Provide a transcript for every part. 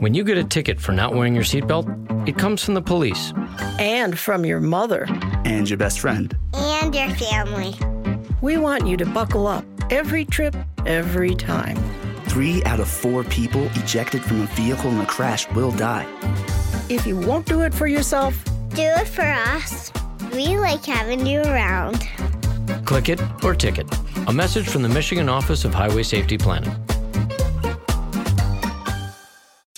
When you get a ticket for not wearing your seatbelt, it comes from the police. And from your mother. And your best friend. And your family. We want you to buckle up every trip, every time. Three out of four people ejected from a vehicle in a crash will die. If you won't do it for yourself, do it for us. We like having you around. Click it or ticket. A message from the Michigan Office of Highway Safety Planning.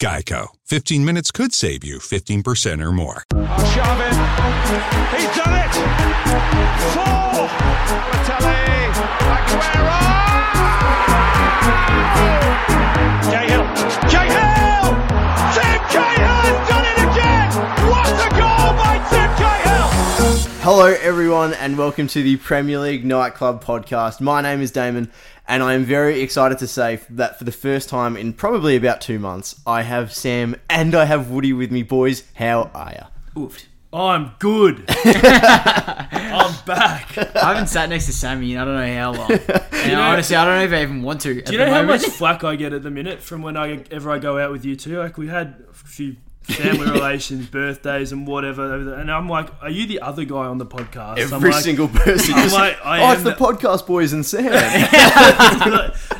Geico. 15 minutes could save you 15% or more. Sharvin. He's done it. Four. Balotelli. Aguero. Cahill. Hello, everyone, and welcome to the Premier League Nightclub podcast. My name is Damon, and I am very excited to say that for the first time in probably about two months, I have Sam and I have Woody with me. Boys, how are ya? Oof. I'm good. I'm back. I haven't sat next to Sammy in I don't know how long. And know- honestly, I don't know if I even want to. Do you know how much flack I get at the minute from whenever I go out with you two? Like we had a few family relations, birthdays, and whatever, and I'm like, "Are you the other guy on the podcast?" I'm Every like- single person. I'm like, I oh, am it's the the- podcast boys and Sam.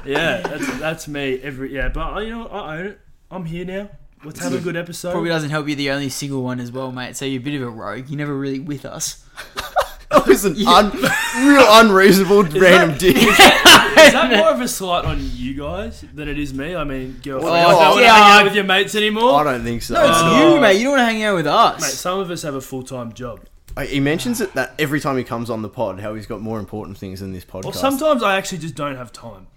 yeah, that's, that's me. Every yeah, but you know, I own it. I'm here now. Let's have a good episode. Probably doesn't help you're the only single one as well, mate. So you're a bit of a rogue. You're never really with us. that was an un- real unreasonable random dick. Is that more of a slight on you guys than it is me? I mean, girlfriend, I don't want to yeah, hang I- out with your mates anymore. I don't think so. No, it's Oh. you, mate. You don't want to hang out with us. Mate, some of us have a full time job. Uh, He mentions it that every time he comes on the pod, how he's got more important things than this podcast. Well, sometimes I actually just don't have time.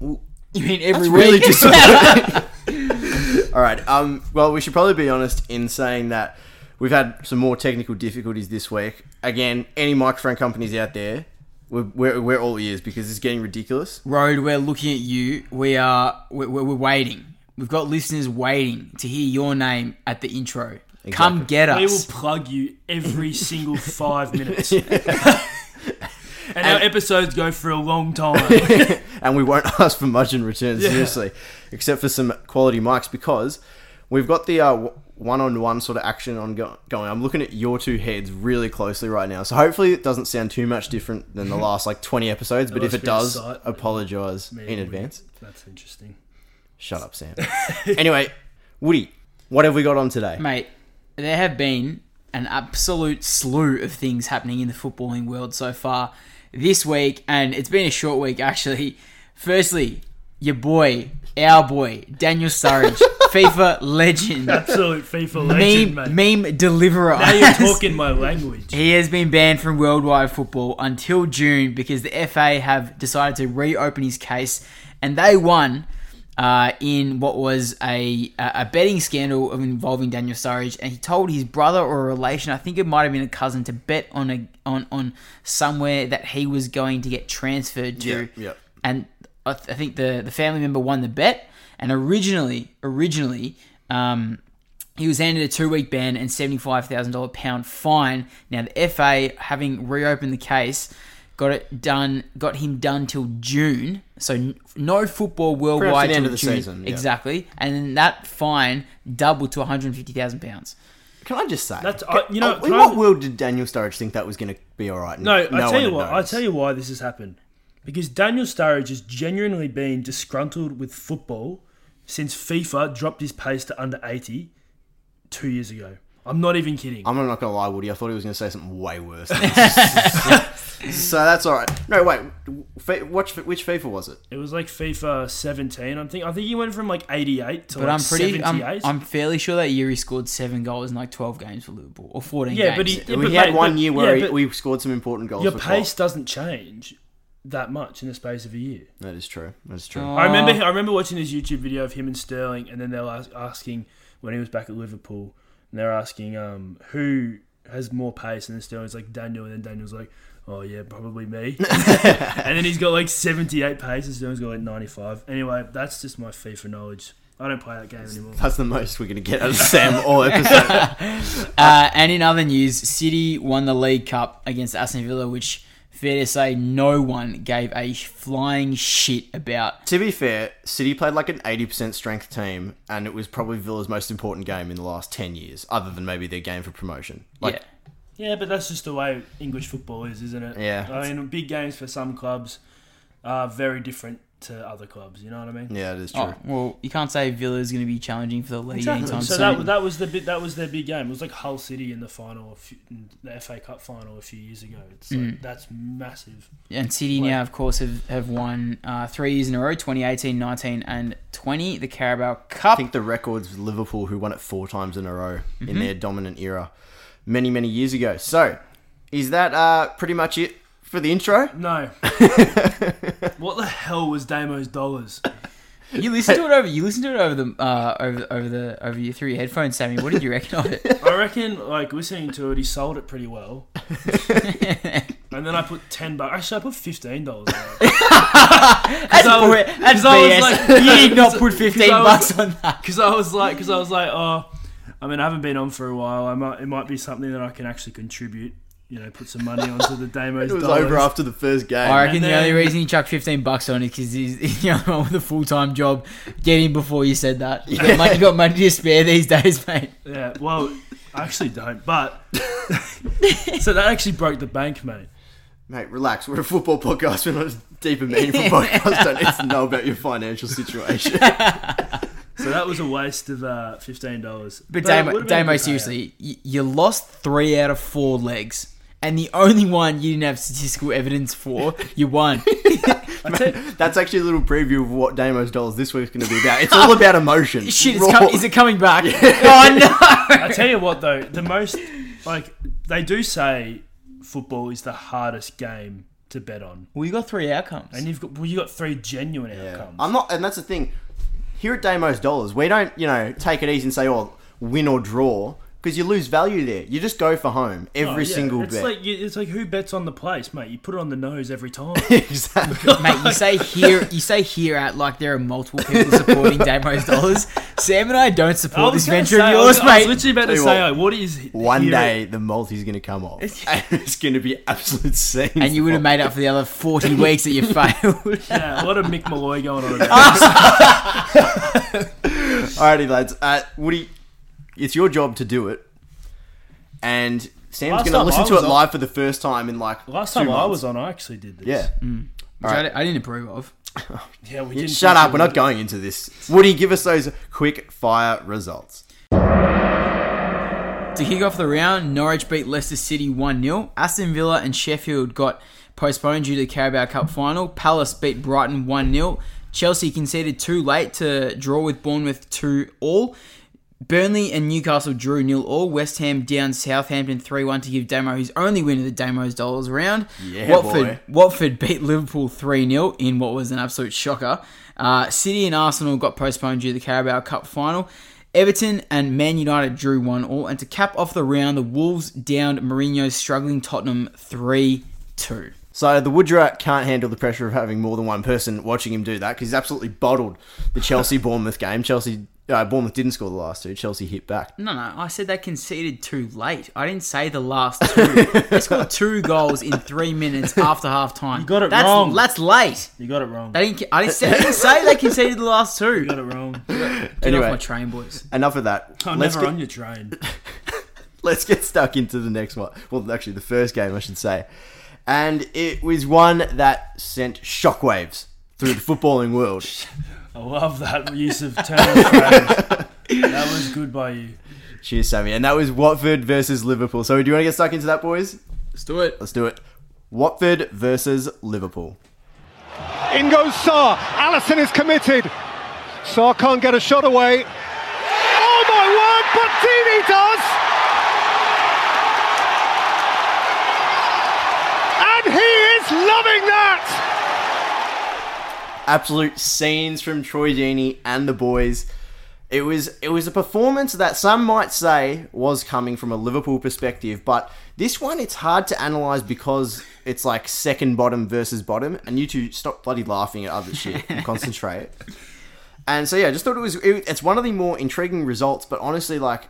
you mean every That's week? really disappointing. All right. Um. Well, we should probably be honest in saying that we've had some more technical difficulties this week. Again, any microphone companies out there, we're, we're, we're all ears because it's getting ridiculous. Rode, we're looking at you. We are. We're, we're waiting. We've got listeners waiting to hear your name at the intro. Come get us. We will plug you every single five minutes. and our episodes go for a long time. and we won't ask for much in return, Yeah. seriously, except for some quality mics because we've got the uh, one-on-one sort of action on go- going. I'm looking at your two heads really closely right now, so hopefully it doesn't sound too much different than the last like 20 episodes. But if it does, sight. apologise Me in and advance. That's interesting. Shut up, Sam. anyway, Woody, what have we got on today? Mate, there have been an absolute slew of things happening in the footballing world so far this week, and it's been a short week actually. Firstly, your boy, our boy, Daniel Sturridge, FIFA legend, Absolute FIFA legend, mate. meme, meme deliverer. Now you're talking my language. He has been banned from worldwide football until June because the FA have decided to reopen his case, and they won uh, in what was a a betting scandal involving Daniel Sturridge, and he told his brother or a relation, I think it might have been a cousin, to bet on a on on somewhere that he was going to get transferred to, Yeah, yeah. and I, th- I think the the family member won the bet, and originally originally. Um, he was handed a two week ban and $75,000 pound fine. Now, the FA, having reopened the case, got it done, got him done till June. So, n- no football worldwide the end till of the June. season, yeah. Exactly. And then that fine doubled to £150,000. Can I just say? That's- I- you know, in can I- what world did Daniel Sturridge think that was going to be all right? No, I tell you one what. I knows. tell you why this has happened. Because Daniel Sturridge has genuinely been disgruntled with football since FIFA dropped his pace to under eighty two years ago. I'm not even kidding. I'm not gonna lie, Woody. I thought he was gonna say something way worse. so that's all right. No, wait. Fi- Which which FIFA was it? It was like FIFA 17. I think I think he went from like 88 to But like I'm pretty. I'm, 78. I'm fairly sure that year he scored seven goals in like 12 games for Liverpool or 14 Yeah, games. but he- Yeah, we but had mate, one but- year where yeah, he- we scored some important goals. Your for pace Klopp. doesn't change that much in the space of a year. That is true. That is true. Oh. I remember I remember watching his YouTube video of him and Sterling, and then they were ask, asking when he was back at Liverpool, and they're asking um, who has more pace, and then Sterling's like Daniel, and then Daniel's like, oh yeah, probably me, and then he's got like seventy eight pace, and Sterling's got like ninety five. Anyway, that's just my FIFA knowledge. I don't play that game anymore. That's the most we're gonna get out of Sam all episode. Uh, and in other news, City won the League Cup against Aston Villa, which fair to say no one gave a flying shit about. to be fair, City played like an 80% strength team, and it was probably Villa's most important game in the last 10 years, other than maybe their game for promotion. Like, Yeah, but that's just the way English football is, isn't it? Yeah. I mean, big games for some clubs are very different to other clubs. You know what I mean? yeah, it is true. Oh, well, you can't say Villa is going to be challenging for the league Exactly. anytime So soon. So that, that was the bit. That was their big game. It was like Hull City in the final, few, in the FA Cup final a few years ago. It's like, Mm. that's massive. And City Like- now, of course, have, have won uh, three years in a row 2018, 19, and 20, the Carabao Cup. I think the record's with Liverpool, who won it four times in a row in Mhm. their dominant era many, many years ago. So, is that uh, pretty much it for the intro? No. what the hell was Damo's dollars? You listened to it over. You listened to it over the uh, over over the over your through your headphones, Sammy. What did you reckon of it? I reckon, like listening to it, he sold it pretty well. and then I put ten bucks. Actually, I put fifteen dollars. That's bull- that's BS. You did not put 15 bucks on that. Because I was like, because I was like, oh, I mean, I haven't been on for a while. I might, it might be something that I can actually contribute. You know, put some money onto the Damo's It was dollars. over after the first game. I reckon And the only reason he chucked 15 bucks on it because he's, he's the only one with a full time job. Get him before you said that. You got, money, you got money to spare these days, mate. Yeah, well, I actually don't. But so that actually broke the bank, mate. Mate, relax. We're a football podcast. We're not a deep and meaningful podcast. Don't need to know about your financial situation. So that was a waste of uh, fifteen dollars. But Damo, Damo seriously, you, you lost three out of four legs. And the only one you didn't have statistical evidence for, you won. That's actually a little preview of what Damo's Dollars this week's going to be about. It's all about emotion. Shit, it's com- is it coming back? Oh no! I tell you what, though, the most like they do say football is the hardest game to bet on, Well, you got three outcomes. and you've got well, you got three genuine outcomes. I'm not, and that's the thing. Here at Damo's Dollars, we don't, you know, take it easy and say, oh, win or draw, because you lose value there. You just go for home every Oh, yeah. single it's bet. Like, it's like who bets on the place, mate? You put it on the nose every time. exactly. Mate, you say here, you say here at like there are multiple people supporting Damo's dollars. Sam and I don't support was this venture say- of I was- yours, I was mate. literally about to say, what, like, what is One here- day the multi's going to come off. and it's going to be absolute scenes. And you would have made up for the other forty weeks that you failed. Yeah, a lot of Mick Molloy going on. About Alrighty, lads. Uh, Woody, it's your job to do it. And Sam's Last going to time listen I to was it on- live for the first time in like Last two time I months. was on, I actually did this. Yeah. Mm. Which I, I didn't approve of. yeah. We Yeah, didn't Shut up, we we're not going into this. Woody, give us those quick fire results. To kick off the round, Norwich beat Leicester City 1 0. Aston Villa and Sheffield got postponed due to the Carabao Cup final. Palace beat Brighton 1 0. Chelsea conceded too late to draw with Bournemouth 2 all. Burnley and Newcastle drew nil all. West Ham down Southampton 3 1 to give Damo his only win of the Damo's Dollars round. Yeah, Watford, boy. Watford beat Liverpool 3 0 in what was an absolute shocker. Uh, City and Arsenal got postponed due to the Carabao Cup final. Everton and Man United drew 1 all. And to cap off the round, the Wolves downed Mourinho's struggling Tottenham 3 2. So the Woodrat can't handle the pressure of having more than one person watching him do that because he's absolutely bottled the Chelsea Bournemouth game. Chelsea uh, Bournemouth didn't score the last two. Chelsea hit back. No, no, I said they conceded too late. I didn't say the last two. they scored two goals in three minutes after half time. You got it that's, wrong. That's late. You got it wrong. They didn't, I, didn't say, I didn't say they conceded the last two. You got it wrong. Get Anyway. off my train, boys. Enough of that. I'm Let's never get, on your train. let's get stuck into the next one. Well, actually, the first game, I should say. And it was one that sent shockwaves through the footballing world. I love that use of term of. That was good by you. Cheers, Sammy. And that was Watford versus Liverpool. So do you want to get stuck into that, boys? Let's do it. Let's do it. Watford versus Liverpool. In goes Sarr. Alisson is committed. Sarr can't get a shot away. Oh my word, but Deeney does! And he is loving that! Absolute scenes from Troy Deeney and the boys. It was it was a performance that some might say was coming from a Liverpool perspective, but this one it's hard to analyze because it's like second bottom versus bottom, and you two stop bloody laughing at other shit and concentrate. And so yeah, I just thought it was it, it's one of the more intriguing results, but honestly, like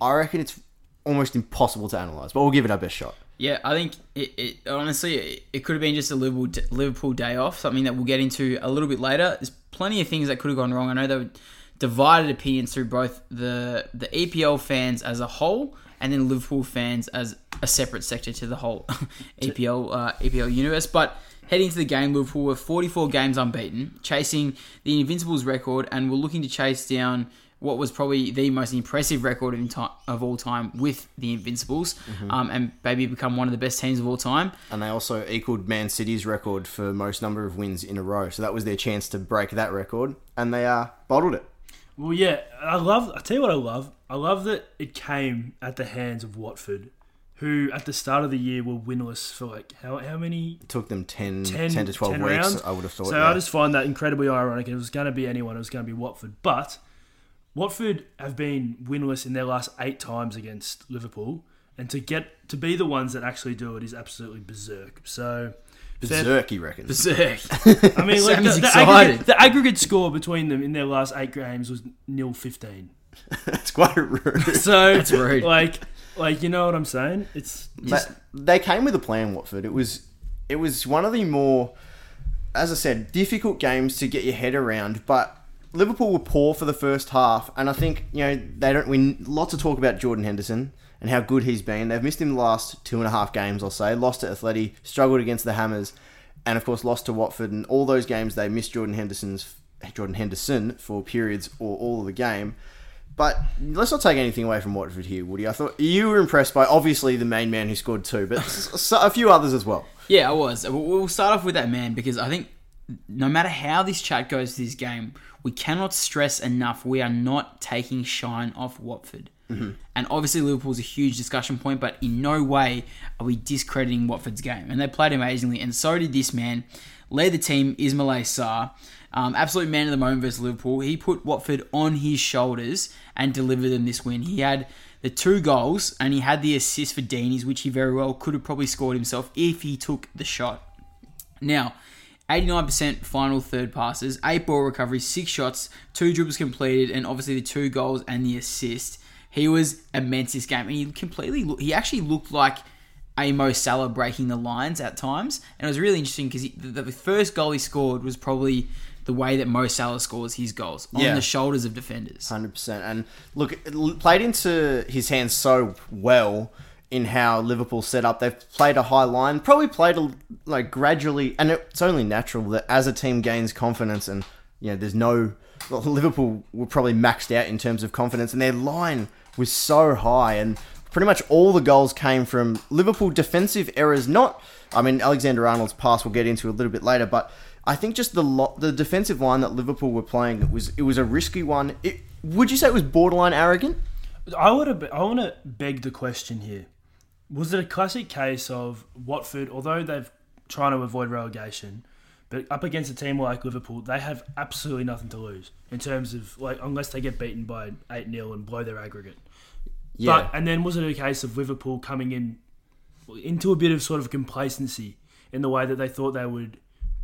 I reckon it's almost impossible to analyze. But we'll give it our best shot. Yeah, I think it, it honestly it, it could have been just a Liverpool Liverpool day off, something that we'll get into a little bit later. There's plenty of things that could have gone wrong. I know there were divided opinions through both the the EPL fans as a whole and then Liverpool fans as a separate sector to the whole EPL uh, EPL universe. But heading to the game, Liverpool were 44 games unbeaten, chasing the Invincibles record, and were looking to chase down what was probably the most impressive record in time, of all time with the Invincibles, Mhm. um, and maybe become one of the best teams of all time. And they also equaled Man City's record for most number of wins in a row. So that was their chance to break that record, and they uh, bottled it. Well, yeah, I love. I tell you what, I love. I love that it came at the hands of Watford, who at the start of the year were winless for like how how many? It took them 10, 10, 10 to 12 10 weeks, rounds. I would have thought. So yeah. I just find that incredibly ironic. It was going to be anyone, it was going to be Watford. But Watford have been winless in their last eight times against Liverpool, and to get to be the ones that actually do it is absolutely berserk. So. Berserk, he reckons. Berserk. I mean, like the, the, aggregate, the aggregate score between them in their last eight games was nil fifteen. That's quite rude. So That's rude. Like, like you know what I'm saying? It's just But they came with a plan, Watford. It was it was one of the more, as I said, difficult games to get your head around. But Liverpool were poor for the first half, and I think you know they don't win. Lots of talk about Jordan Henderson and how good he's been. They've missed him the last two and a half games, I'll say. Lost to Atleti, struggled against the Hammers, and of course lost to Watford. And all those games they missed Jordan Henderson's Jordan Henderson for periods or all of the game. But let's not take anything away from Watford here, Woody. I thought you were impressed by obviously the main man who scored two, but a few others as well. Yeah, I was. We'll we'll start off with that man because I think no matter how this chat goes to this game, we cannot stress enough we are not taking shine off Watford. Mhm. And obviously, Liverpool's a huge discussion point, but in no way are we discrediting Watford's game. And they played amazingly, and so did this man. Led the team, Ismail Sarr. Um, absolute man of the moment versus Liverpool. He put Watford on his shoulders and delivered them this win. He had the two goals and he had the assist for Deeney's, which he very well could have probably scored himself if he took the shot. Now, 89% final third passes, 8 ball recoveries, 6 shots, 2 dribbles completed, and obviously the 2 goals and the assist. He was immense this game, and he completely look, he actually looked like a Mo Salah breaking the lines at times, and it was really interesting because the, the first goal he scored was probably the way that Mo Salah scores his goals on Yeah. the shoulders of defenders. Hundred percent. And look, it played into his hands so well in how Liverpool set up. They've played a high line, probably played a, like gradually, and it's only natural that as a team gains confidence, and you know, there's no well, Liverpool were probably maxed out in terms of confidence, and their line was so high, and pretty much all the goals came from Liverpool defensive errors. Not, I mean, Alexander Arnold's pass we'll get into a little bit later, but I think just the lo- the defensive line that Liverpool were playing it was it was a risky one. It, would you say it was borderline arrogant? I would have, I want to beg the question here. Was it a classic case of Watford, although they've trying to avoid relegation, but up against a team like Liverpool, they have absolutely nothing to lose in terms of like unless they get beaten by eight 0 and blow their aggregate. Yeah. But and then was it a case of Liverpool coming in into a bit of sort of complacency in the way that they thought they would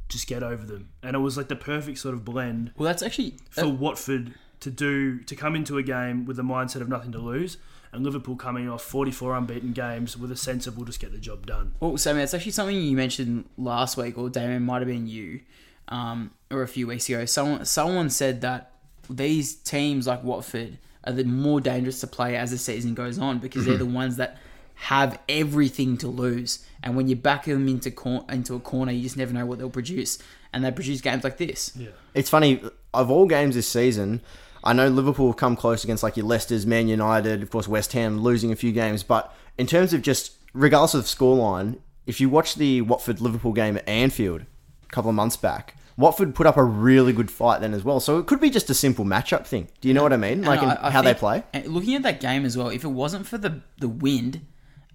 just get over them, and it was like the perfect sort of blend. Well, that's actually for uh, Watford to do to come into a game with the mindset of nothing to lose, and Liverpool coming off 44 unbeaten games with a sense of we'll just get the job done. Well, Sammy, it's actually something you mentioned last week, or Damien might have been you, um, or a few weeks ago. Someone someone said that these teams like Watford are the more dangerous to play as the season goes on because they're Mhm. the ones that have everything to lose, and when you back them into cor- into a corner, you just never know what they'll produce, and they produce games like this. Yeah. It's funny of all games this season. I know Liverpool have come close against like your Leicester's, Man United, of course West Ham losing a few games, but in terms of just regardless of scoreline, if you watch the Watford Liverpool game at Anfield a couple of months back, Watford put up a really good fight then as well. So it could be just a simple matchup thing. Do you know what I mean? Like I- I how they play. Looking at that game as well, if it wasn't for the the wind,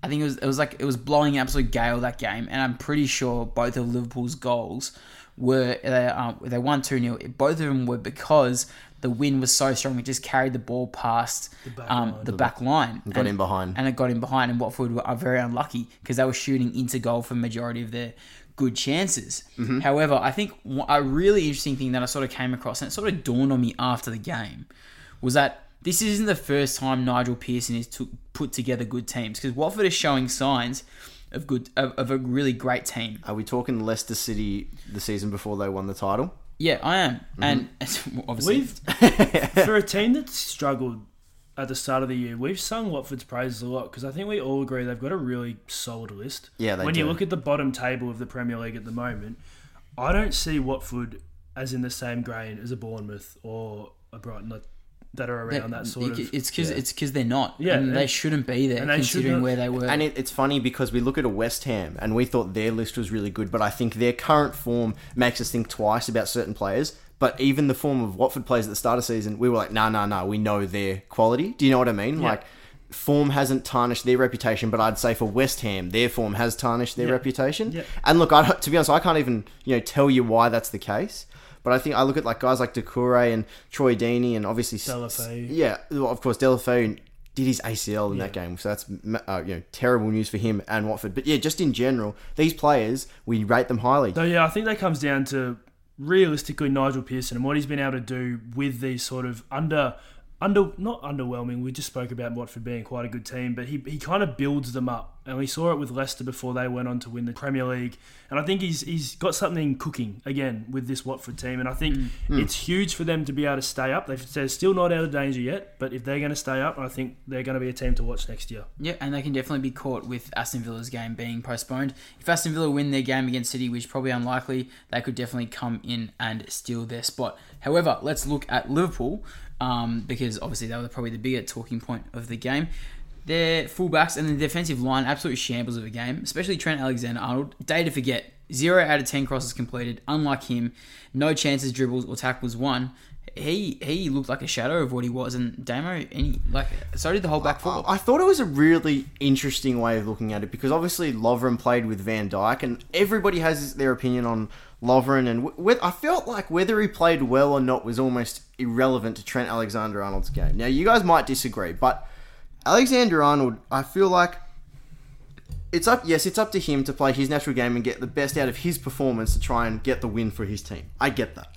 I think it was it was like it was blowing an absolute gale that game, and I'm pretty sure both of Liverpool's goals were they uh, they won two 0 Both of them were because the wind was so strong it just carried the ball past the back um, line. the back line, Got in behind. and it got in behind. And Watford were- are very unlucky because they were shooting into goal for majority of their good chances. Mm-hmm. However, I think a really interesting thing that I sort of came across, and it sort of dawned on me after the game, was that this isn't the first time Nigel Pearson has took, put together good teams because Watford is showing signs of good of, of a really great team. Are we talking Leicester City the season before they won the title? Yeah, I am, Mm-hmm. and obviously We've for a team that's struggled at the start of the year, we've sung Watford's praises a lot because I think we all agree they've got a really solid list. Yeah, they When you look at the bottom table of the Premier League at the moment, I don't see Watford as in the same grain as a Bournemouth or a Brighton that, that are around that sort you- of. it's because it's because they're not. Yeah, and they shouldn't be there and should considering not- where they were. And it, it's funny because we look at a West Ham and we thought their list was really good, but I think their current form makes us think twice about certain players. But even the form of Watford players at the start of the season, we were like, nah, nah, nah, we know their quality. Do you know what I mean? Yeah. Like, form hasn't tarnished their reputation, but I'd say for West Ham, their form has tarnished their Yeah. reputation. Yeah. And look, I, to be honest, I can't even you know tell you why that's the case. But I think I look at like guys like Doucouré and Troy Deeney and obviously Deulofeu. Yeah, well, of course Deulofeu did his ACL in that game, so that's uh, you know terrible news for him and Watford. But yeah, just in general, these players we rate them highly. So yeah, I think that comes down to realistically Nigel Pearson and what he's been able to do with these sort of under under not underwhelming. We just spoke about Watford being quite a good team, but he, he kind of builds them up, and we saw it with Leicester before they went on to win the Premier League. And I think he's he's got something cooking again with this Watford team, and I think mm. Mm. it's huge for them to be able to stay up. They've, they're still not out of danger yet, but if they're going to stay up, I think they're going to be a team to watch next year. Yeah, and they can definitely be caught with Aston Villa's game being postponed. If Aston Villa win their game against City, which is probably unlikely, they could definitely come in and steal their spot. However, let's look at Liverpool um, because obviously they were probably the bigger talking point of the game. Their fullbacks and the defensive line absolute shambles of a game, especially Trent Alexander-Arnold. Day to forget, zero out of ten crosses completed. Unlike him, no chances, dribbles, or tackles won. He he looked like a shadow of what he was, and Damo, any like so did the whole back four. I thought it was a really interesting way of looking at it because obviously Lovren played with Van Dijk, and everybody has their opinion on Lovren, and wh- I felt like whether he played well or not was almost irrelevant to Trent Alexander-Arnold's game. Now you guys might disagree, but Alexander-Arnold, I feel like it's up. Yes, it's up to him to play his natural game and get the best out of his performance to try and get the win for his team. I get that.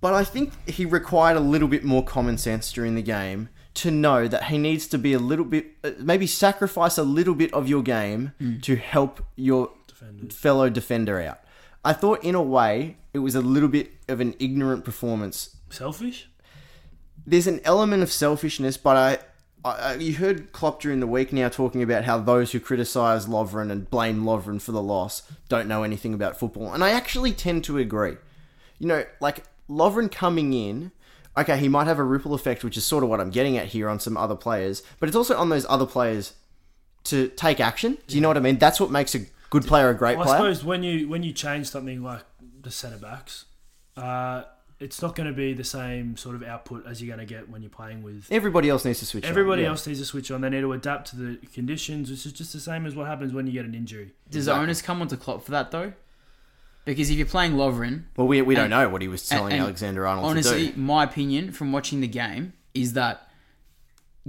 But I think he required a little bit more common sense during the game to know that he needs to be a little bit, uh, maybe sacrifice a little bit of your game to help your fellow defender out. I thought, in a way, it was a little bit of an ignorant performance. Selfish. There's an element of selfishness, but I. I, I- you heard Klopp during the week now talking about how those who criticise Lovren and blame Lovren for the loss don't know anything about football, and I actually tend to agree. You know, like Lovren coming in, okay, he might have a ripple effect, which is sort of what I'm getting at here on some other players, but it's also on those other players to take action. Do you know what I mean? That's what makes a good player a great Well, I player. suppose when you when you change something like the centre backs, uh, it's not going to be the same sort of output as you're going to get when you're playing with. Everybody else needs to switch. on, Everybody yeah. else needs to switch on. They need to adapt to the conditions, which is just the same as what happens when you get an injury. Does the onus come onto Klopp for that though? Because if you're playing Lovren, Well, we, we don't know what he was telling and- and Alexander Arnold Honestly, to do. my opinion from watching the game is that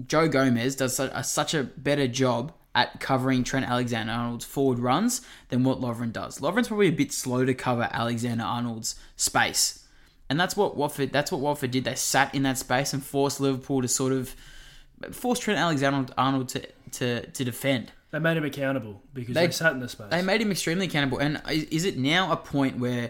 Joe Gomez does such a, such a better job at covering Trent Alexander Arnold's forward runs than what Lovren does. Lovren's probably a bit slow to cover Alexander Arnold's space, and that's what Watford that's what Watford did. They sat in that space and forced Liverpool to sort of force Trent Alexander Arnold to to, to defend. They made him accountable because They- they, sat in the space. They made him extremely accountable. And is, is it now a point where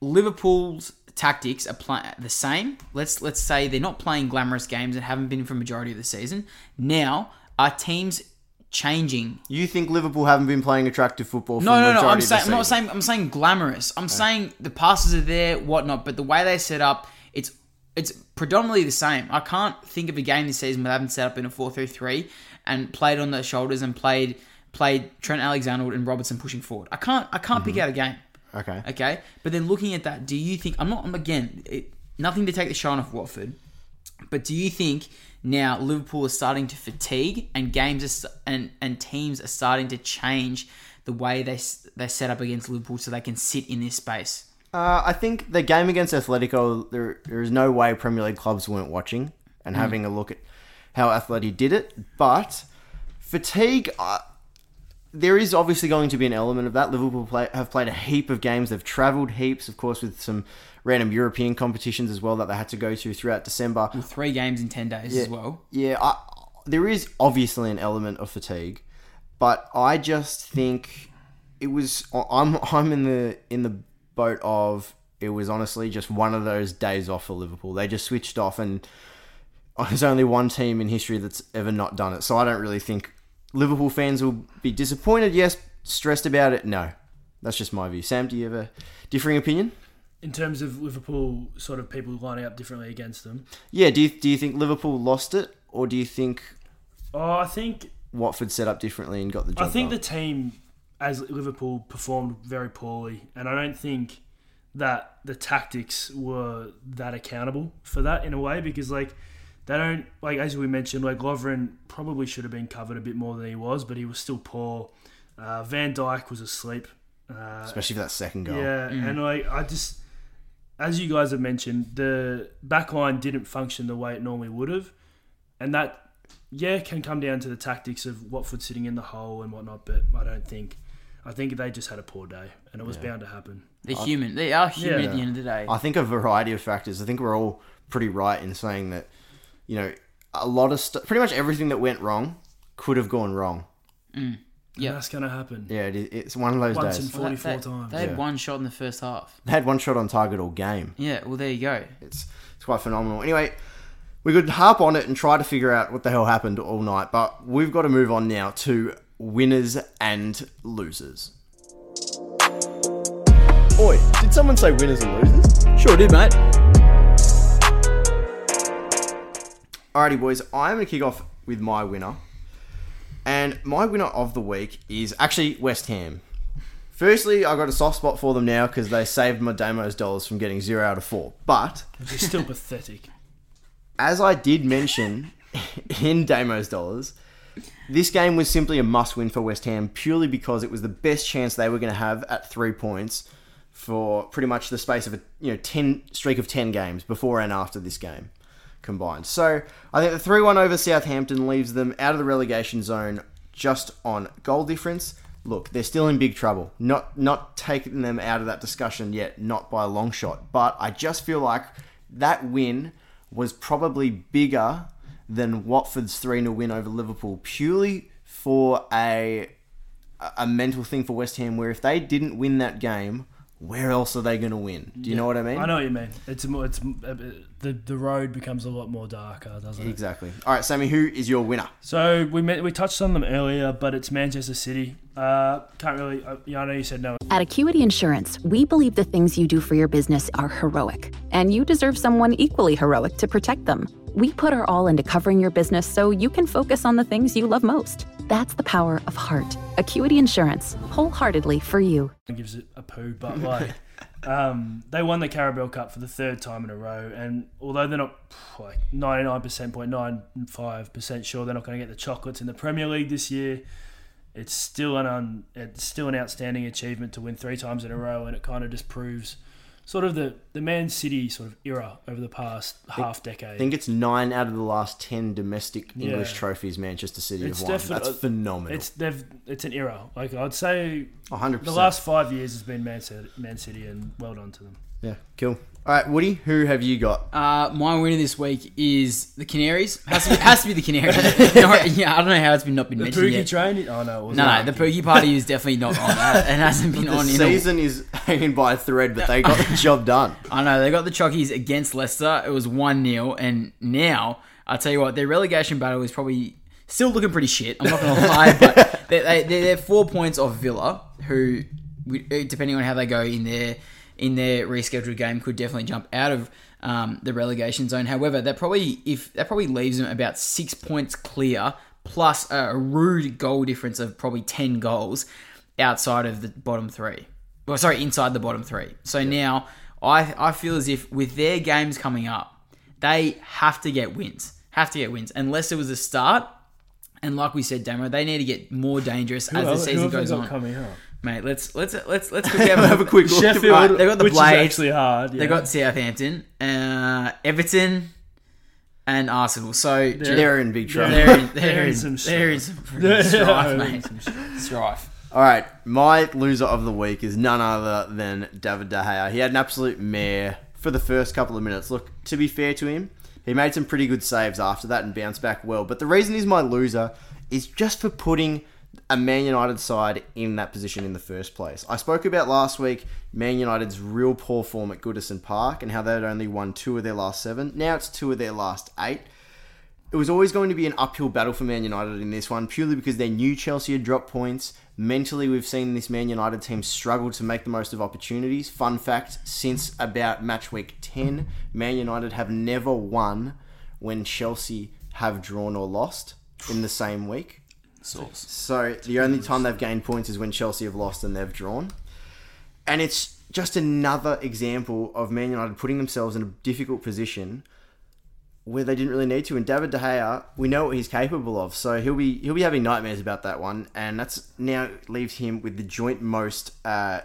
Liverpool's tactics are the same? Let's let's say they're not playing glamorous games and haven't been for majority of the season. Now are teams changing? You think Liverpool haven't been playing attractive football? For No, the no, no. I'm saying I'm not saying I'm saying glamorous. I'm saying the passes are there, whatnot. But the way they set up, it's it's predominantly the same. I can't think of a game this season where they haven't set up in a 4-3-3 and played on their shoulders and played played Trent Alexander and Robertson pushing forward. I can't I can't pick mm-hmm. out a game. Okay. Okay, but then looking at that, do you think I'm not I'm again it, nothing to take the shine off Watford, but do you think now Liverpool is starting to fatigue and games are, and and teams are starting to change the way they they set up against Liverpool so they can sit in this space? Uh, I think the game against Atletico, there, there is no way Premier League clubs weren't watching and Mm. having a look at how Atleti did it. But fatigue, uh, there is obviously going to be an element of that. Liverpool play, have played a heap of games. They've travelled heaps, of course, with some random European competitions as well that they had to go to throughout December. With three games in ten days Yeah, as well. Yeah, I, there is obviously an element of fatigue, but I just think it was. I'm I'm in the in the boat of it was honestly just one of those days off for Liverpool. They just switched off, and there's only one team in history that's ever not done it. So I don't really think Liverpool fans will be disappointed. Yes, stressed about it. No, that's just my view. Sam, do you have a differing opinion? In terms of Liverpool, sort of people lining up differently against them. Yeah, do you, do you think Liverpool lost it, or do you think Oh, I think Watford set up differently and got the job I think done? the team, as Liverpool, performed very poorly, and I don't think that the tactics were that accountable for that in a way because like they don't like as we mentioned like Lovren probably should have been covered a bit more than he was, but he was still poor. Uh, Van Dijk was asleep, uh, Especially for that second goal. Yeah, Mm. and like I just, as you guys have mentioned, the back line didn't function the way it normally would have, and that yeah can come down to the tactics of Watford sitting in the hole and whatnot. But I don't think, I think they just had a poor day, and it was Yeah. bound to happen. They're human. They are human at the end of the day. I think a variety of factors. I think we're all pretty right in saying that, you know, a lot of stuff, pretty much everything that went wrong could have gone wrong. Mm. Yeah. that's gonna happen. Yeah, it, is- it's one of those Once days. in 44 times. They had Yeah. one shot in the first half. They had one shot on target all game. Yeah, well, there you go. It's it's quite phenomenal. Anyway, we could harp on it and try to figure out what the hell happened all night, but we've got to move on now to winners and losers. Oi, did someone say winners and losers? Sure did, mate. Alrighty, boys, I'm going to kick off with my winner. And my winner of the week is actually West Ham. Firstly, I got a soft spot for them now because they saved my Damos dollars from getting zero out of four. But is still pathetic. as I did mention in Damos dollars, this game was simply a must win for West Ham purely because it was the best chance they were going to have at three points for pretty much the space of a you know ten streak of ten games before and after this game combined. So I think the three one over Southampton leaves them out of the relegation zone just on goal difference. Look, they're still in big trouble. Not not taking them out of that discussion yet, not by a long shot. But I just feel like that win was probably bigger than Watford's 3 0 win over Liverpool purely for a a mental thing for West Ham where if they didn't win that game, where else are they going to win? Do you know what I mean? I know what you mean. It's more. It's uh, the the road becomes a lot more darker, doesn't it? Exactly. All right, Sammy, who is your winner? So we met, we touched on them earlier, but it's Manchester City. Uh, can't really. Uh, yeah, I know you said no. At Acuity Insurance, we believe the things you do for your business are heroic, and you deserve someone equally heroic to protect them. We put our all into covering your business so you can focus on the things you love most. That's the power of heart. Acuity Insurance, wholeheartedly for you. gives it a poo, but like, um, they won the Carabao Cup for the third time in a row, and although they're not like ninety nine percent point nine five percent sure they're not going to get the chocolates in the Premier League this year, it's still an un, it's still an outstanding achievement to win three times in a row, and it kind of just proves sort of the the Man City sort of era over the past half decade. I think it's nine out of the last ten domestic Yeah. English trophies Manchester City It's have won. That's phenomenal. It's they've it's an era. Like I'd say, 100%. The last five years has been Man City, Man City, and well done to them. yeah, cool. All right, Woody, who have you got? Uh, my winner this week is the Canaries. Has to be, has to be the Canaries. No, yeah, I don't know how it's been not been The mentioned Pukki yet. train? Oh no, it wasn't. No, no, the Pukki party is definitely not on that. It hasn't been The on in a- season is hanging by a thread, but they got the job done. I know they got the Chockies against Leicester. It was one 0 and now I tell you what, their relegation battle is probably still looking pretty shit. I'm not going to lie, but they, they, they're four points off Villa, who, we- depending on how they go in their in their rescheduled game could definitely jump out of um, the relegation zone. However, that probably if that probably leaves them about six points clear, plus a rude goal difference of probably ten goals outside of the bottom three. Well, sorry, inside the bottom three. So now I I feel as if with their games coming up, they have to get wins. Have to get wins unless it was a start. And like we said, Damo, they need to get more dangerous Who as the season goes on. coming up? Mate, let's let's let's let's quickly have, have a quick look. Sheffield, Right, they've got the which is Blades. actually hard, They yeah. got Southampton, uh, Everton, and Arsenal. So They're- They're in big trouble. They're in, they're They're in in some they're in strife. some They're freaking strife, in mate. some Strife. All right, my loser of the week is none other than David De Gea. He had an absolute mare for the first couple of minutes. Look, to be fair to him, he made some pretty good saves after that and bounced back well. But the reason he's my loser is just for putting a Man United side in that position in the first place. I spoke about last week Man United's real poor form at Goodison Park and how they'd only won two of their last seven. Now it's two of their last eight it was always going to be an uphill battle for Man United in this one, purely because they knew Chelsea had dropped points. Mentally, we've seen this Man United team struggle to make the most of opportunities. Fun fact since about match week 10, Man United have never won when Chelsea have drawn or lost in the same week. Sauce. So the only time they've gained points is when Chelsea have lost and they've drawn. And it's just another example of Man United putting themselves in a difficult position where they didn't really need to. And David De Gea, we know what he's capable of, so he'll be he'll be having nightmares about that one. And that's now leaves him with the joint most uh,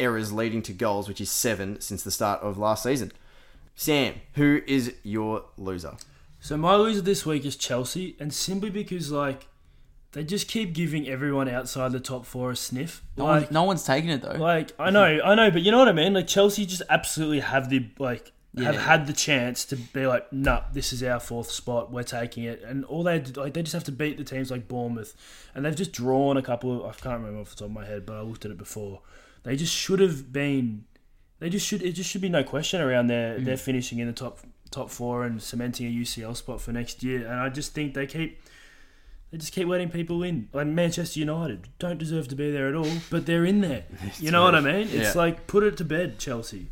errors leading to goals, which is seven since the start of last season. Sam, who is your loser? So my loser this week is Chelsea, and simply because like they just keep giving everyone outside the top four a sniff. No, one, Like, no one's taking it though. like I know, I know, but you know what I mean. Like Chelsea just absolutely have the like have had the chance to be like, nah, this is our fourth spot, we're taking it, and all they like they just have to beat the teams like Bournemouth, and they've just drawn a couple. of I can't remember off the top of my head, but I looked at it before. They just should have been. They just should. It just should be no question around their Mm. their finishing in the top top four and cementing a UCL spot for next year. And I just think they keep they just keep letting people in. Like Manchester United don't deserve to be there at all, but they're in there. You know what I mean? It's Yeah. like put it to bed, Chelsea.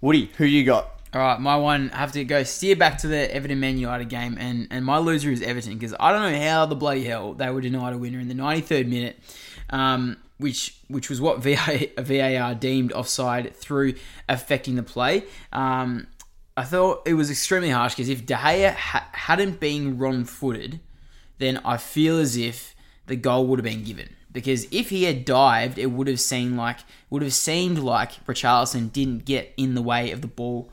Woody, who you got? All right, my one I have to go steer back to the Everton Man United game, and, and my loser is Everton because I don't know how the bloody hell they were denied a winner in the 93rd minute, um, which which was what VA, VAR deemed offside through affecting the play. Um, I thought it was extremely harsh because if De Gea ha- hadn't been wrong-footed, then I feel as if the goal would have been given. Because if he had dived, it would have seemed like would have seemed like Richarlison didn't get in the way of the ball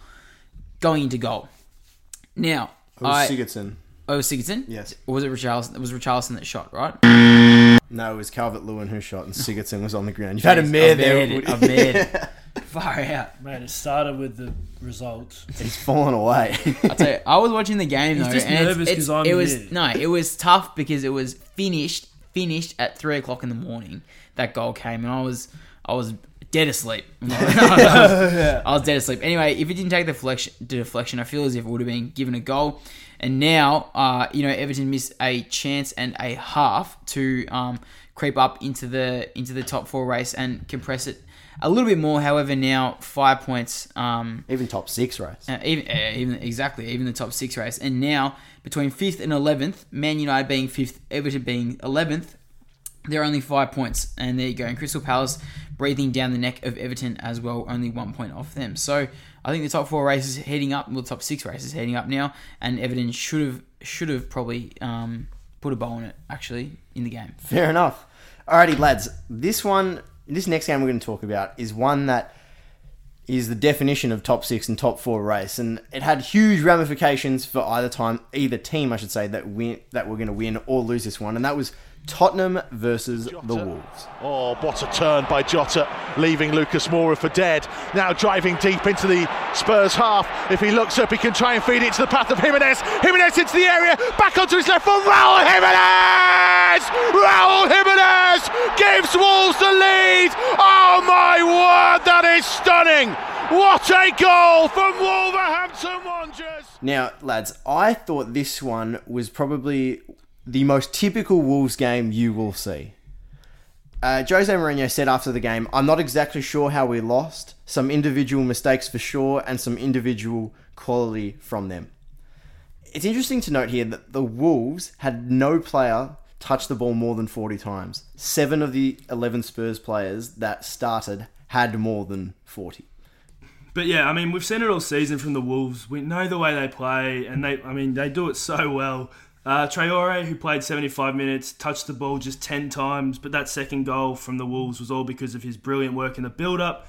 going into goal. Now, It was I, Sigurdsson. Oh, it was Sigurdsson? Yes. Or was it Richarlison? It was Richarlison that shot, right? No, it was Calvert Lewin who shot, and Sigurdsson was on the ground. You've had a mare I've there. it, I've it. Far out. Man, it started with the results. He's fallen away. I tell you, I was watching the game He's though, just and it's- nervous 'cause it's, I'm it was here. no, it was tough because it was finished finished at three o'clock in the morning. That goal came, and I was I was dead asleep. I was dead asleep. Anyway, if it didn't take the deflection, the deflection, I feel as if it would have been given a goal. And now, uh, you know, Everton missed a chance and a half to um, creep up into the into the top four race and compress it a little bit more. However, now five points. Um, even top six race. Uh, even, uh, even exactly, even the top six race. And now between fifth and eleventh, Man United being fifth, Everton being eleventh, they're only five points. And there you go. And Crystal Palace breathing down the neck of Everton as well, only one point off them. So I think the top four races heading up, well, the top six races heading up now, and Everton should have should have probably um, put a bow on it actually in the game. Fair enough. Alrighty, lads. This one, this next game we're going to talk about is one that is the definition of top six and top four race, and it had huge ramifications for either time, either team, I should say, that win that were going to win or lose this one, and that was Tottenham versus the Wolves. Oh, what a turn by Jota, leaving Lucas Moura for dead. Now driving deep into the Spurs half. If he looks up, he can try and feed it to the path of Jimenez. Jimenez into the area, back onto his left foot. Raul Jimenez! Raul Jimenez gives Wolves the lead. Oh my word, that is stunning! What a goal from Wolverhampton Wanderers! Now, lads, I thought this one was probably the most typical Wolves game you will see. Uh, Jose Mourinho said after the game, I'm not exactly sure how we lost. Some individual mistakes for sure, and some individual quality from them. It's interesting to note here that the Wolves had no player touch the ball more than 40 times. Seven of the 11 Spurs players that started had more than 40. But yeah, I mean, we've seen it all season from the Wolves. We know the way they play, and they, I mean, they do it so well. Uh, Traore, who played 75 minutes, touched the ball just 10 times, but that second goal from the Wolves was all because of his brilliant work in the build-up.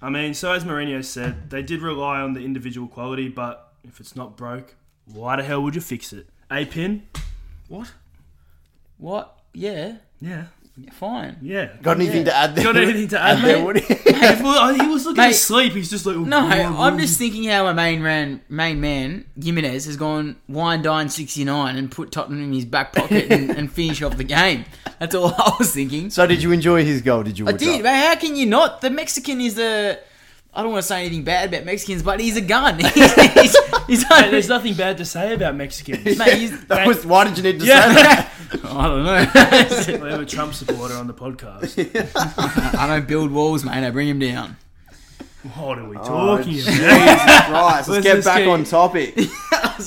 I mean, so as Mourinho said, they did rely on the individual quality, but if it's not broke, why the hell would you fix it? A pin? What? What? Yeah. Yeah. Fine. Yeah. Got anything to add there? Got anything to add Add there, there, Woody? Woody? Mate, well, oh, he was looking Mate. asleep. He's just like, oh, No, I'm just thinking how my main man, main man, Jimenez, has gone wine dine 69 and put Tottenham in his back pocket and, and finish off the game. That's all I was thinking. So, did you enjoy his goal? Did you? I Woodrow? did, but how can you not? The Mexican is a. I don't want to say anything bad about Mexicans, but he's a gun. he's, he's, he's Mate, there's nothing bad to say about Mexicans. Mate, he's- That was, why did you need to Yeah. say that? I don't know. we have a Trump supporter on the podcast. I don't build walls, mate. I bring him down. What are we Oh, talking Jesus about? Christ. Let's Let's get just back keep- on topic.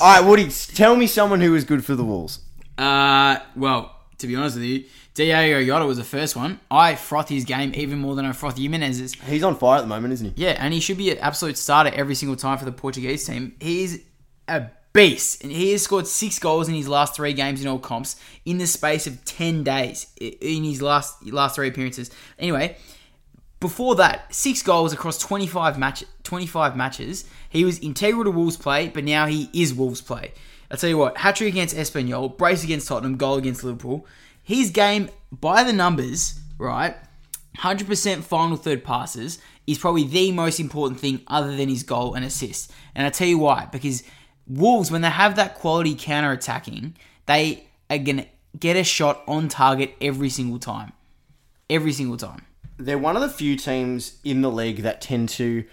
All right, Woody, tell me someone who was good for the Wolves. Uh, well, to be honest with you, Diego Jota was the first one. I froth his game even more than I froth Jimenez's. He's on fire at the moment, isn't he? Yeah, and he should be an absolute starter every single time for the Portuguese team. He's a beast, and he has scored six goals in his last three games in all comps in the space of ten days in his last last three appearances. Anyway, before that, six goals across 25 match 25 matches. He was integral to Wolves play, but now he is Wolves play. I tell you what, hat trick against Espanyol, brace against Tottenham, goal against Liverpool. His game by the numbers, right? 100% final third passes is probably the most important thing other than his goal and assist. And I tell you why, because Wolves, when they have that quality counter attacking, they are going to get a shot on target every single time. Every single time. They're one of the few teams in the league that tend to,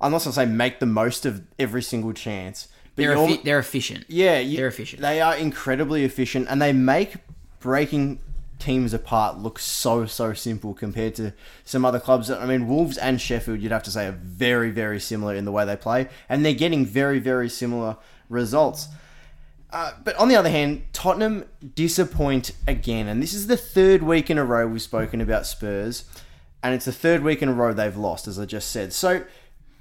I'm not going to say make the most of every single chance. But They're, you're- they're efficient. Yeah, you- They're efficient. They are incredibly efficient, and they make breaking teams apart looks so so simple compared to some other clubs. I mean, Wolves and Sheffield, you'd have to say, are very very similar in the way they play, and they're getting very very similar results. Uh, but on the other hand, Tottenham disappoint again, and this is the third week in a row we've spoken about Spurs, and it's the third week in a row they've lost, as I just said. So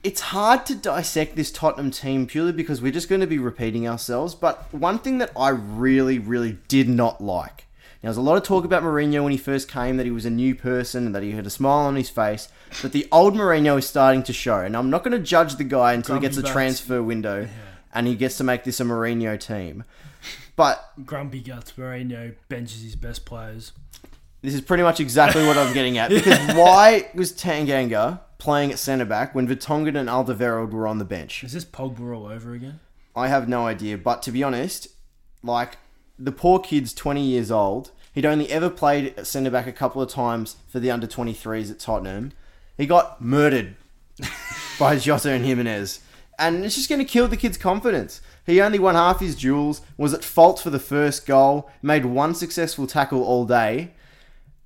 it's hard to dissect this Tottenham team purely because we're just going to be repeating ourselves. But one thing that I really, really did not like. Now, there's a lot of talk about Mourinho when he first came, that he was a new person and that he had a smile on his face. But the old Mourinho is starting to show. And I'm not going to judge the guy until he gets a transfer window and he gets to make this a Mourinho team. But Grumpy Guts Mourinho benches his best players. this is pretty much exactly what I'm getting at. Because why was Tanganga playing at centre back when Vertonghen and Alderweireld were on the bench? Is this Pogba all over again? I have no idea. But to be honest, like the poor kid's 20 years old. He'd only ever played centre back a couple of times for the under 23s at Tottenham. He got murdered by Jota and Jimenez. And it's just going to kill the kid's confidence. He only won half his duels, was at fault for the first goal, made one successful tackle all day,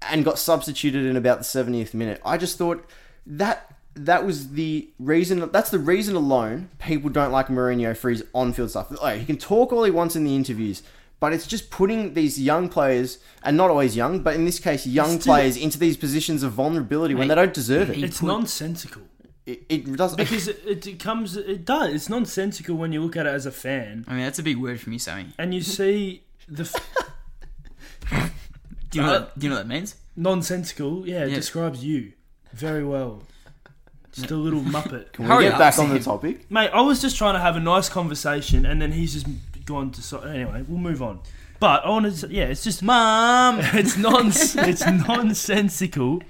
and got substituted in about the 70th minute. I just thought that that was the reason. That's the reason alone people don't like Mourinho for his on-field stuff. Like, he can talk all he wants in the interviews, but it's just putting these young players, and not always young, but in this case, young It's still- players into these positions of vulnerability when they don't deserve it. It's nonsensical. It, it doesn't because it, it comes. It does. It's nonsensical when you look at it as a fan. I mean, that's a big word from you, Sammy. And you see the. F- Do you know what, do you know what that means? Nonsensical. Yeah, it Yeah. describes you very well. Just a little muppet. Can we Hurry get up, back on the Sam. topic? mate? I was just trying to have a nice conversation, and then he's just gone to. So- anyway, we'll move on. But I want to. Yeah, it's just mom. it's non. it's nonsensical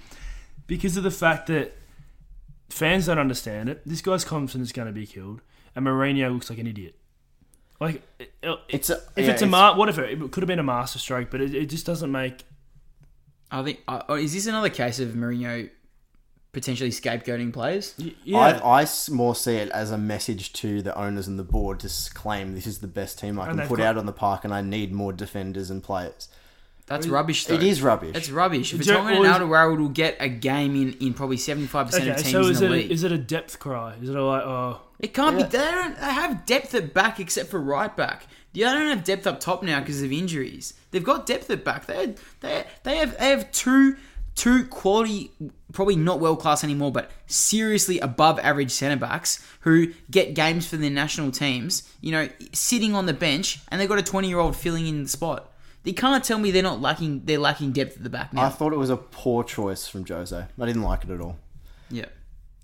because of the fact that fans don't understand it. This guy's confidence is going to be killed, and Mourinho looks like an idiot. Like it, it- It's a- if yeah, it's a it's- ma- whatever, it could have been a master stroke, but it, it just doesn't make. I think. Uh, oh, is this another case of Mourinho potentially scapegoating players? Yeah, I more see it as a message to the owners and the board to s- claim this is the best team I And can put got- out on the park and I need more defenders and players. That's rubbish. Though. It is rubbish. It's rubbish. Do you- Vertonghen and or is- Alderweireld will get a game in, in probably seventy five percent of teams so is in it the a, league. is it a depth cry? Is it a like oh It can't be. They don't. They have depth at back except for right back. Yeah, They don't have depth up top now because of injuries. They've got depth at back. They they they have they have two two quality, probably not world class anymore, but seriously above average centre backs who get games for their national teams. You know, sitting on the bench, and they've got a twenty year old filling in the spot. They can't tell me they're not lacking. They're lacking depth at the back now. I thought it was a poor choice from Jose. I didn't like it at all. Yeah.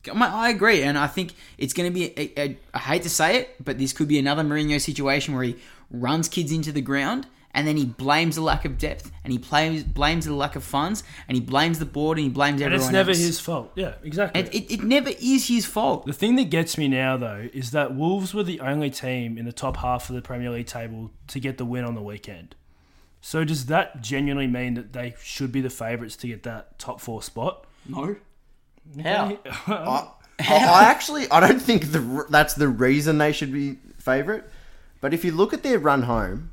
I I agree, and I think it's going to be. A, a, I hate to say it, but this could be another Mourinho situation where he runs kids into the ground, and then he blames the lack of depth, and he blames blames the lack of funds, and he blames the board, and he blames and everyone. it's never else. his fault. Yeah, exactly. And it, it never is his fault. The thing that gets me now, though, is that Wolves were the only team in the top half of the Premier League table to get the win on the weekend. So does that genuinely mean that they should be the favourites to get that top four spot? No. How? I, I actually I don't think the that's the reason they should be favourite. But if you look at their run home,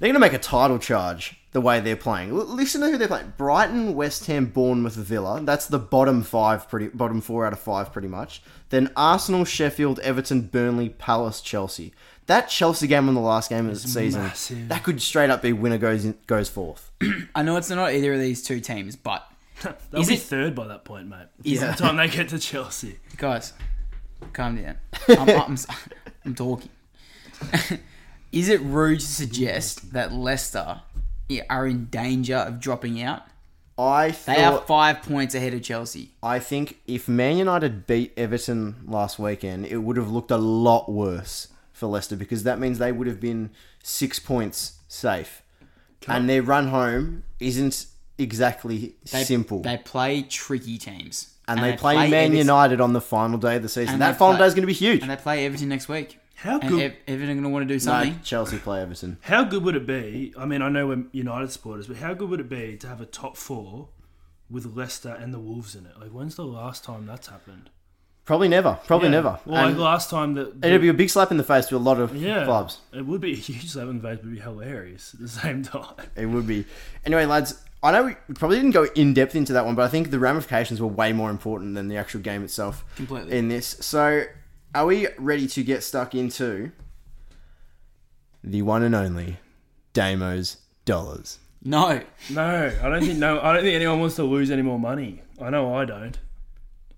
they're going to make a title charge the way they're playing. L- listen to who they're playing: Brighton, West Ham, Bournemouth, Villa. That's the bottom five, pretty bottom four out of five, pretty much. Then Arsenal, Sheffield, Everton, Burnley, Palace, Chelsea. That Chelsea game on the last game of the season, massive. that could straight up be winner goes in, goes fourth. I know it's not either of these two teams, but They'll is be it third by that point, mate. Is By it- the time they get to Chelsea. guys? Calm down. I'm, I'm, I'm talking. is it rude to suggest that Leicester are in danger of dropping out? I They are five points ahead of Chelsea. I think if Man United beat Everton last weekend, it would have looked a lot worse for Leicester because that means they would have been six points safe. And their run home isn't exactly They, simple. They play tricky teams. and, they, play, Man Everton- United on the final day of the season. and That final play- day is going to be huge. And they play Everton next week. How and good- Ev- Everton are going to want to do No, something. Chelsea play Everton. How good would it be? I mean, I know we're United supporters, but how good would it be to have a top four with Leicester and the Wolves in it? Like, when's the last time that's happened? Probably never. Probably Yeah. never. Well, like last time that it'd be a big slap in the face to a lot of yeah, clubs. It would be a huge slap in the face, but it'd be hilarious at the same time. It would be. Anyway, lads, I know we probably didn't go in depth into that one, but I think the ramifications were way more important than the actual game itself. Completely. In this. So, are we ready to get stuck into the one and only Damo's Dollars? No. No, I don't think no. I don't think anyone wants to lose any more money. I know I don't.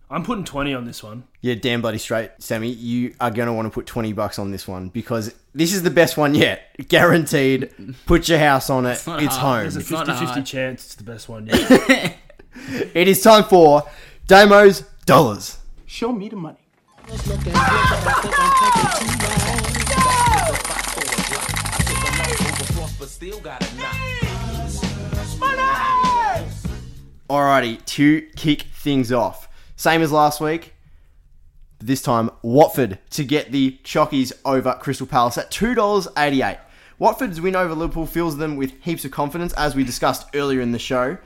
I'm putting twenty on this one. Yeah, damn bloody straight, Sammy. You are going to want to put 20 bucks on this one because this is the best one yet. Guaranteed. Put your house on it. It's, not home. There's a 50-50 chance it's the best one. yet. it is time for Damo's Dollars. Show me the money. Alrighty, to kick things off. Same as last week. This time, Watford to get the Chockies over Crystal Palace at $2.88. Watford's win over Liverpool fills them with heaps of confidence, as we discussed earlier in the show.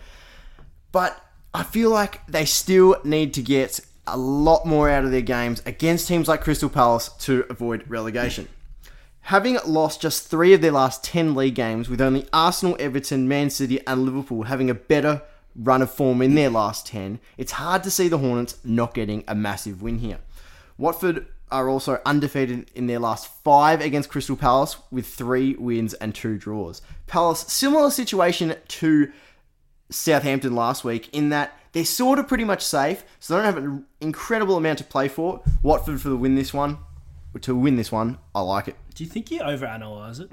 But I feel like they still need to get a lot more out of their games against teams like Crystal Palace to avoid relegation. Having lost just three of their last 10 league games, with only Arsenal, Everton, Man City, and Liverpool having a better run of form in their last 10, it's hard to see the Hornets not getting a massive win here. Watford are also undefeated in their last five against Crystal Palace with three wins and two draws. Palace, similar situation to Southampton last week in that they're sort of pretty much safe, so they don't have an incredible amount to play for. Watford for the win this one, to win this one, I like it. Do you think you overanalyze it?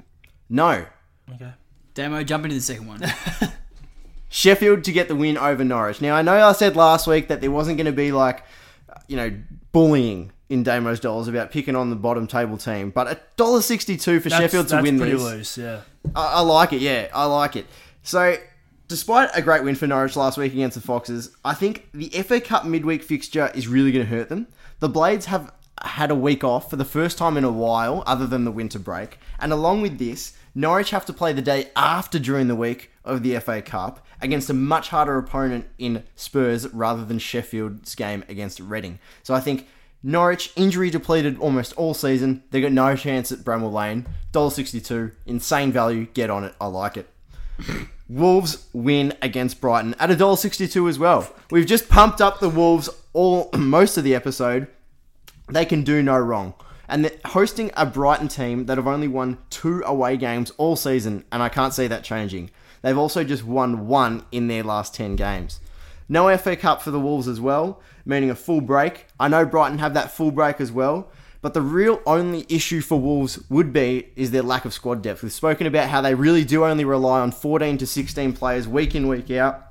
No, Okay. Damo, jump into the second one. Sheffield to get the win over Norwich. Now I know I said last week that there wasn't going to be like, you know, bullying in Damo's dollars about picking on the bottom table team, but a dollar sixty-two for That's- Sheffield to that's win pretty this. loose, yeah. I, I like it. Yeah, I like it. So, despite a great win for Norwich last week against the Foxes, I think the FA Cup midweek fixture is really going to hurt them. The Blades have had a week off for the first time in a while, other than the winter break, and along with this, Norwich have to play the day after during the week of the FA Cup against a much harder opponent in Spurs rather than Sheffield's game against Reading. So I think Norwich injury depleted almost all season. They got no chance at Bramall Lane. $1.62, insane value. Get on it. I like it. Wolves win against Brighton at $1.62 as well. We've just pumped up the Wolves all most of the episode. They can do no wrong. And hosting a Brighton team that have only won two away games all season, and I can't see that changing. They've also just won one in their last 10 games. No FA Cup for the Wolves as well, meaning a full break. I know Brighton have that full break as well, but the real only issue for Wolves would be is their lack of squad depth. We've spoken about how they really do only rely on 14 to 16 players week in, week out.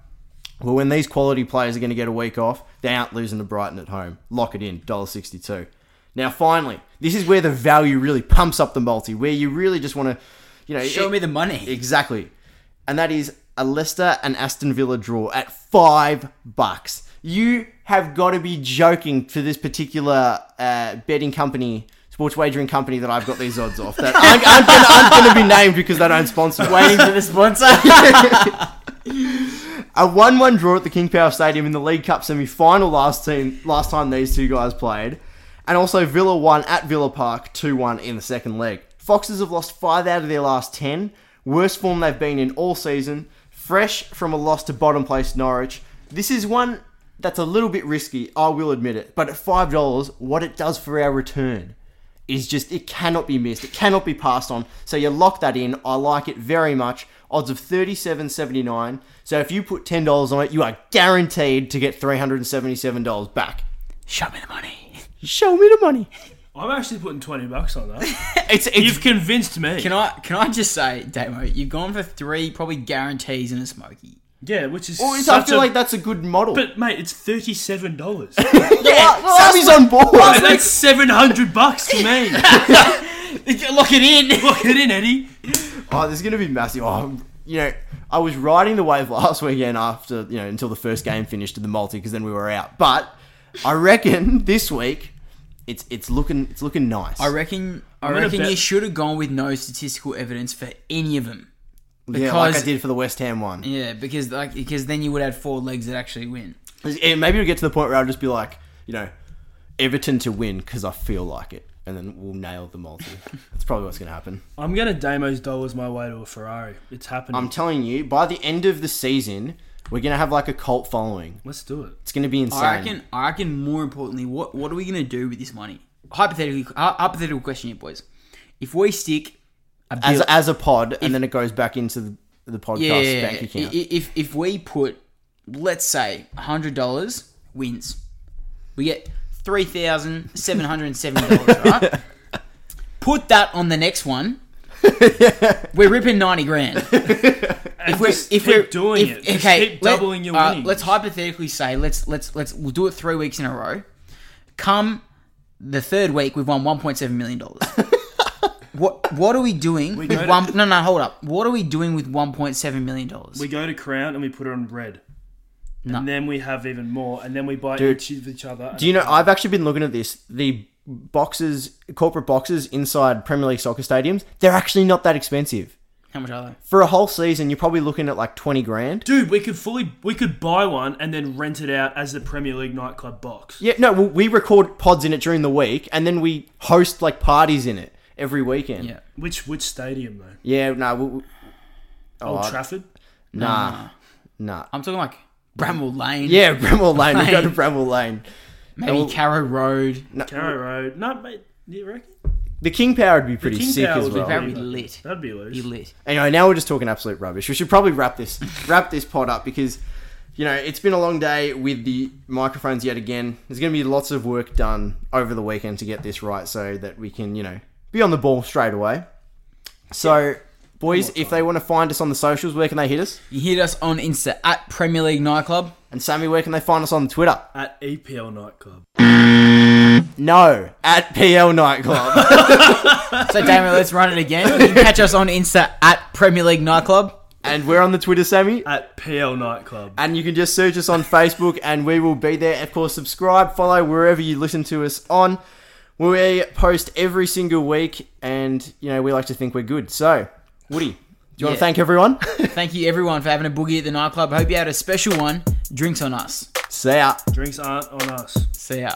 Well, when these quality players are going to get a week off, they aren't losing to Brighton at home. Lock it in, $1.62. Now, finally, this is where the value really pumps up the multi, where you really just want to, you know, Show me the money. Exactly, and that is a Leicester and Aston Villa draw at five bucks. You have got to be joking for this particular uh, betting company, sports wagering company that I've got these odds off. That aren't, gonna, aren't gonna be named because they don't sponsor. Waiting for the sponsor. a one-one draw at the King Power Stadium in the League Cup semi-final last team last time these two guys played, and also Villa won at Villa Park two-one in the second leg. Foxes have lost five out of their last ten, worst form they've been in all season. Fresh from a loss to bottom place Norwich, this is one that's a little bit risky. I will admit it, but at five dollars, what it does for our return is just it cannot be missed. It cannot be passed on. So you lock that in. I like it very much. Odds of thirty-seven seventy-nine. So if you put ten dollars on it, you are guaranteed to get three hundred and seventy-seven dollars back. Show me the money. Show me the money. I'm actually putting twenty bucks on that. It's, it's You've convinced me. Can I can I just say, Damo, you've gone for three probably guarantees in a smoky. Yeah, which is. Oh, well, it's- I such feel a- like that's a good model. But mate, it's thirty-seven dollars. yeah, Sammy's on board. that's seven hundred bucks to me. Lock it in. Lock it in, Eddie. Oh, this is going to be massive. Oh, you know, I was riding the wave last weekend after, you know, until the first game finished to the multi because then we were out. But I reckon this week it's it's looking it's looking nice. I reckon I gonna reckon bet- you should have gone with no statistical evidence for any of them. Yeah, like I did for the West Ham one. Yeah, because like because then you would have four legs that actually win. And maybe we'll get to the point where I'll just be like, you know, Everton to win because I feel like it, and then we'll nail the multi. That's probably what's going to happen. I'm gonna Damo's dollars my way to a Ferrari. It's happening. I'm telling you, by the end of the season, we're going to have like a cult following. Let's do it. It's going to be insane. I reckon. I reckon. More importantly, what what are we gonna do with this money? Hypothetically, hy- hypothetical question here, boys. If we stick a as as a pod, and then it goes back into the, the podcast yeah, yeah, bank account. If if we put, let's say, hundred dollars wins, we get three thousand seven hundred and seventy dollars. Right? Put that on the next one. We're ripping ninety grand. if we're just if keep we're doing if- it. Just okay, keep let- doubling your uh, winnings. let's hypothetically say let's let's let's we'll do it three weeks in a row. Come the third week, we've won one point seven million dollars. What what are we doing go with to- one? No, no, hold up. What are we doing with one point seven million dollars? We go to Crown and we put it on red. No. And then we have even more, and then we buy Dude, each of each other. Do you know? I've actually been looking at this. The boxes, corporate boxes inside Premier League soccer stadiums, they're actually not that expensive. How much are they? For a whole season, you're probably looking at like twenty grand. Dude, we could fully we could buy one and then rent it out as the Premier League nightclub box. Yeah, no, well, we record pods in it during the week, and then we host like parties in it every weekend. Yeah. Which which stadium though? Yeah, no, we, we- Old oh, Trafford. Nah, nah. I'm talking like Bramall Lane. Yeah, Bramall Lane. We go to Lane. Bramall Lane. Maybe And we'll- Carrow Road. no, Carrow Road. No, mate. You reckon? the King Power would be pretty King sick Power as would be well. Very That'd be- lit. That'd be loose. Be lit. Anyway, now we're just talking absolute rubbish. We should probably wrap this wrap this pod up because you know it's been a long day with the microphones yet again. There's going to be lots of work done over the weekend to get this right, so that we can you know be on the ball straight away. So, boys, if they want to find us on the socials, where can they hit us? You hit us on Insta at Premier League Nightclub. And Sammy, where can they find us on Twitter? At EPL nightclub. No, at PL Nightclub. So, Damien, let's run it again. You can catch us on Insta at Premier League Nightclub. and we're on the Twitter, Sammy. At PL nightclub. And you can just search us on Facebook and we will be there. Of course, subscribe, follow wherever you listen to us on. We post every single week and, you know, we like to think we're good. So, Woody, do you want to thank everyone? Thank you, everyone, for having a boogie at the nightclub. Hope you had a special one. Drinks on us. See ya. Drinks aren't on us. See ya.